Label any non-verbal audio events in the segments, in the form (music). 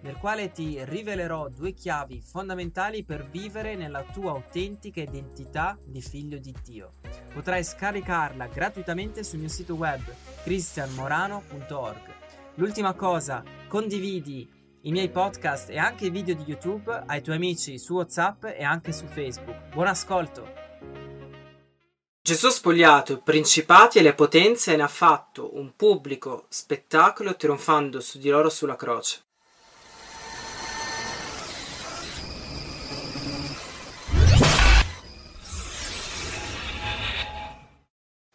nel quale ti rivelerò due chiavi fondamentali per vivere nella tua autentica identità di figlio di Dio. Potrai scaricarla gratuitamente sul mio sito web cristianmorano.org. L'ultima cosa, condividi i miei podcast e anche i video di YouTube ai tuoi amici su WhatsApp e anche su Facebook. Buon ascolto! Gesù ha spogliato i principati e le potenze e ne ha fatto un pubblico spettacolo trionfando su di loro sulla croce.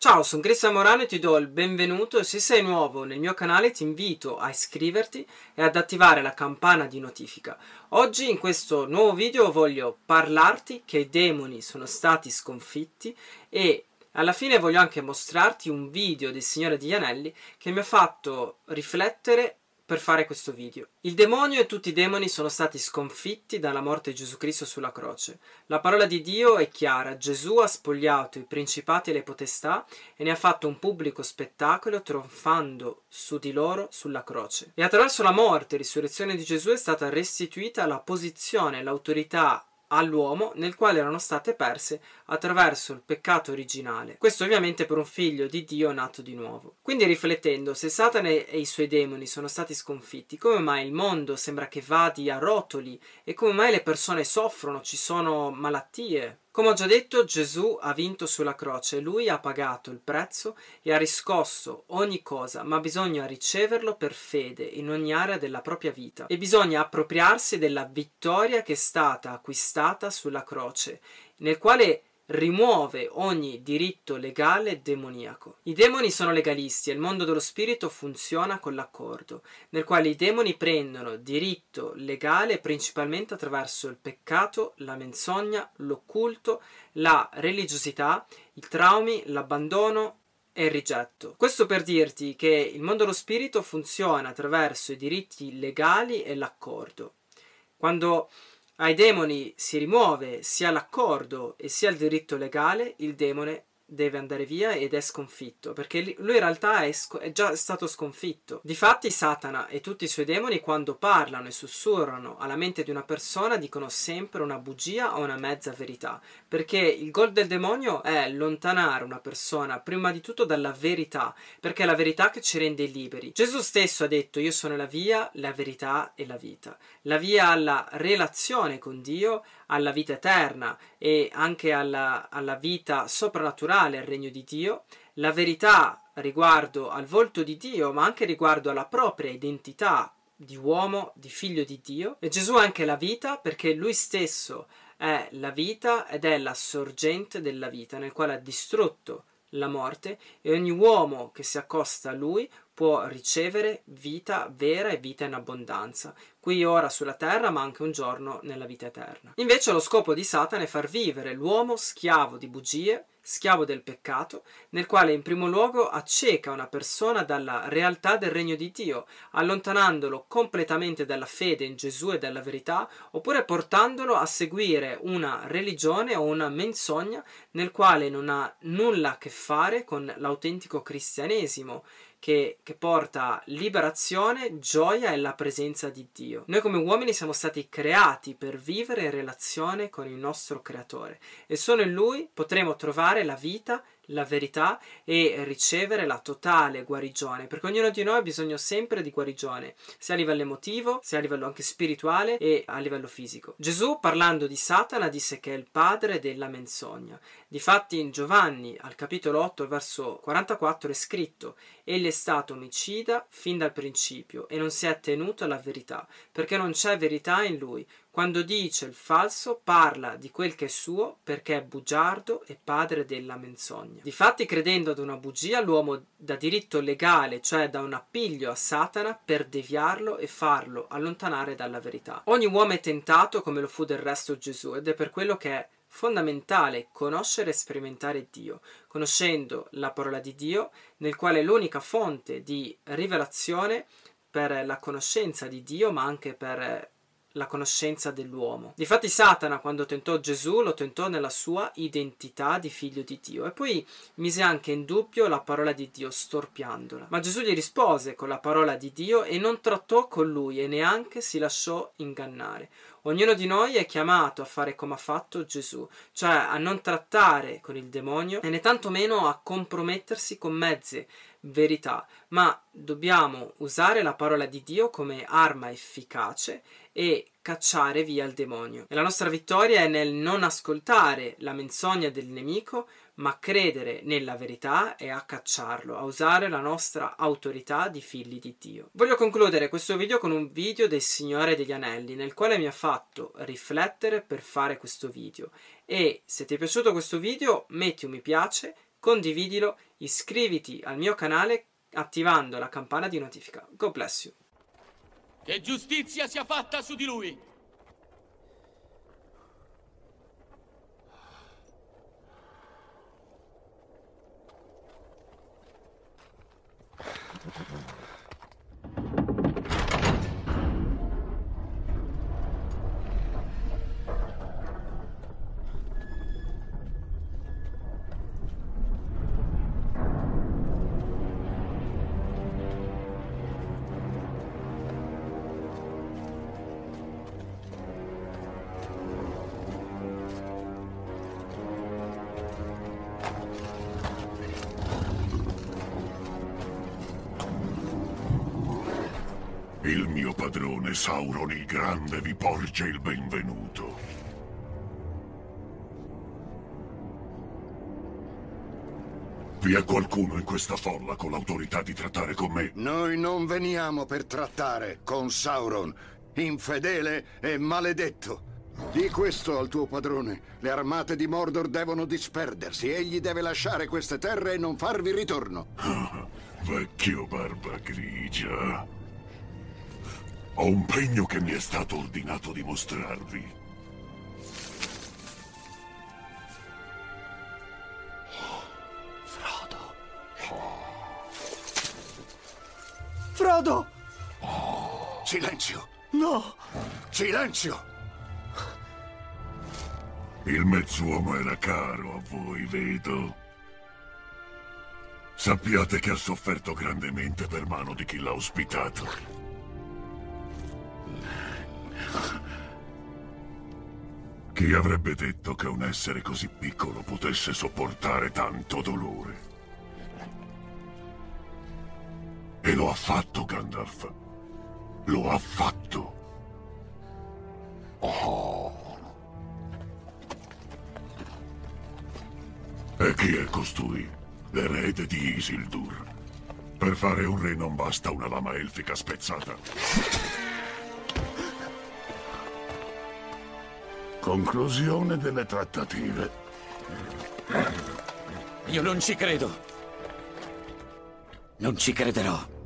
Ciao, sono Cristian Morano e ti do il benvenuto. Se sei nuovo nel mio canale ti invito a iscriverti e ad attivare la campana di notifica. Oggi in questo nuovo video voglio parlarti che i demoni sono stati sconfitti e alla fine voglio anche mostrarti un video del Signore degli Anelli che mi ha fatto riflettere per fare questo video. Il demonio e tutti i demoni sono stati sconfitti dalla morte di Gesù Cristo sulla croce. La parola di Dio è chiara, Gesù ha spogliato i principati e le potestà e ne ha fatto un pubblico spettacolo trionfando su di loro sulla croce. E attraverso la morte e risurrezione di Gesù è stata restituita la posizione l'autorità all'uomo nel quale erano state perse attraverso il peccato originale. Questo ovviamente per un figlio di Dio nato di nuovo. Quindi riflettendo, se Satana e i suoi demoni sono stati sconfitti, come mai il mondo sembra che vadi a rotoli e come mai le persone soffrono, ci sono malattie, come ho già detto, Gesù ha vinto sulla croce, lui ha pagato il prezzo e ha riscosso ogni cosa, ma bisogna riceverlo per fede in ogni area della propria vita. E bisogna appropriarsi della vittoria che è stata acquistata sulla croce, nel quale rimuove ogni diritto legale demoniaco. I demoni sono legalisti e il mondo dello spirito funziona con l'accordo, nel quale i demoni prendono diritto legale principalmente attraverso il peccato, la menzogna, l'occulto, la religiosità, i traumi, l'abbandono e il rigetto. Questo per dirti che il mondo dello spirito funziona attraverso i diritti legali e l'accordo. Quando ai demoni si rimuove sia l'accordo e sia il diritto legale, il demone deve andare via ed è sconfitto, perché lui in realtà è, è, già stato sconfitto. Difatti Satana e tutti i suoi demoni quando parlano e sussurrano alla mente di una persona dicono sempre una bugia o una mezza verità, perché il gol del demonio è allontanare una persona prima di tutto dalla verità, perché è la verità che ci rende liberi. Gesù stesso ha detto io sono la via, la verità e la vita. La via alla relazione con Dio, alla vita eterna e anche alla, alla vita soprannaturale, al regno di Dio, la verità riguardo al volto di Dio, ma anche riguardo alla propria identità di uomo, di figlio di Dio. E Gesù è anche la vita perché lui stesso è la vita ed è la sorgente della vita, nel quale ha distrutto la morte e ogni uomo che si accosta a lui può ricevere vita vera e vita in abbondanza, qui ora sulla terra ma anche un giorno nella vita eterna. Invece lo scopo di Satana è far vivere l'uomo schiavo di bugie, schiavo del peccato, nel quale in primo luogo acceca una persona dalla realtà del regno di Dio, allontanandolo completamente dalla fede in Gesù e dalla verità, oppure portandolo a seguire una religione o una menzogna nel quale non ha nulla a che fare con l'autentico cristianesimo che, che, porta liberazione, gioia e la presenza di Dio. Noi come uomini siamo stati creati per vivere in relazione con il nostro Creatore e solo in Lui potremo trovare la vita la verità e ricevere la totale guarigione, perché ognuno di noi ha bisogno sempre di guarigione, sia a livello emotivo, sia a livello anche spirituale e a livello fisico. Gesù, parlando di Satana, disse che è il padre della menzogna. Difatti in Giovanni, al capitolo 8, verso 44, è scritto Egli è stato omicida fin dal principio e non si è tenuto alla verità, perché non c'è verità in lui. Quando dice il falso, parla di quel che è suo perché è bugiardo e padre della menzogna. Difatti, credendo ad una bugia, l'uomo dà diritto legale, cioè da un appiglio a Satana, per deviarlo e farlo allontanare dalla verità. Ogni uomo è tentato come lo fu del resto Gesù ed è per quello che è fondamentale conoscere e sperimentare Dio, conoscendo la parola di Dio, nel quale è l'unica fonte di rivelazione per la conoscenza di Dio, ma anche per la conoscenza dell'uomo. Difatti Satana quando tentò Gesù lo tentò nella sua identità di figlio di Dio e poi mise anche in dubbio la parola di Dio storpiandola. Ma Gesù gli rispose con la parola di Dio e non trattò con lui e neanche si lasciò ingannare. Ognuno di noi è chiamato a fare come ha fatto Gesù, cioè a non trattare con il demonio e né tantomeno a compromettersi con mezze verità, ma dobbiamo usare la parola di Dio come arma efficace e cacciare via il demonio. E la nostra vittoria è nel non ascoltare la menzogna del nemico, ma credere nella verità e a cacciarlo, a usare la nostra autorità di figli di Dio. Voglio concludere questo video con un video del Signore degli Anelli, nel quale mi ha fatto riflettere per fare questo video. E se ti è piaciuto questo video, metti un mi piace, condividilo, iscriviti al mio canale attivando la campana di notifica. God bless you. Che giustizia sia fatta su di lui! Il mio padrone Sauron il Grande vi porge il benvenuto. Vi è qualcuno in questa folla con l'autorità di trattare con me? Noi non veniamo per trattare con Sauron, infedele e maledetto. Di questo al tuo padrone. Le armate di Mordor devono disperdersi. Egli deve lasciare queste terre e non farvi ritorno. (laughs) Vecchio barba grigia. Ho un pegno che mi è stato ordinato di mostrarvi. Frodo! Silenzio! No! Silenzio! Il mezzuomo era caro a voi, vedo. Sappiate che ha sofferto grandemente per mano di chi l'ha ospitato. Chi avrebbe detto che un essere così piccolo potesse sopportare tanto dolore? E lo ha fatto, Gandalf. Lo ha fatto. Oh. E chi è costui? L'erede di Isildur. Per fare un re non basta una lama elfica spezzata. Conclusione delle trattative. Io non ci credo. Non ci crederò.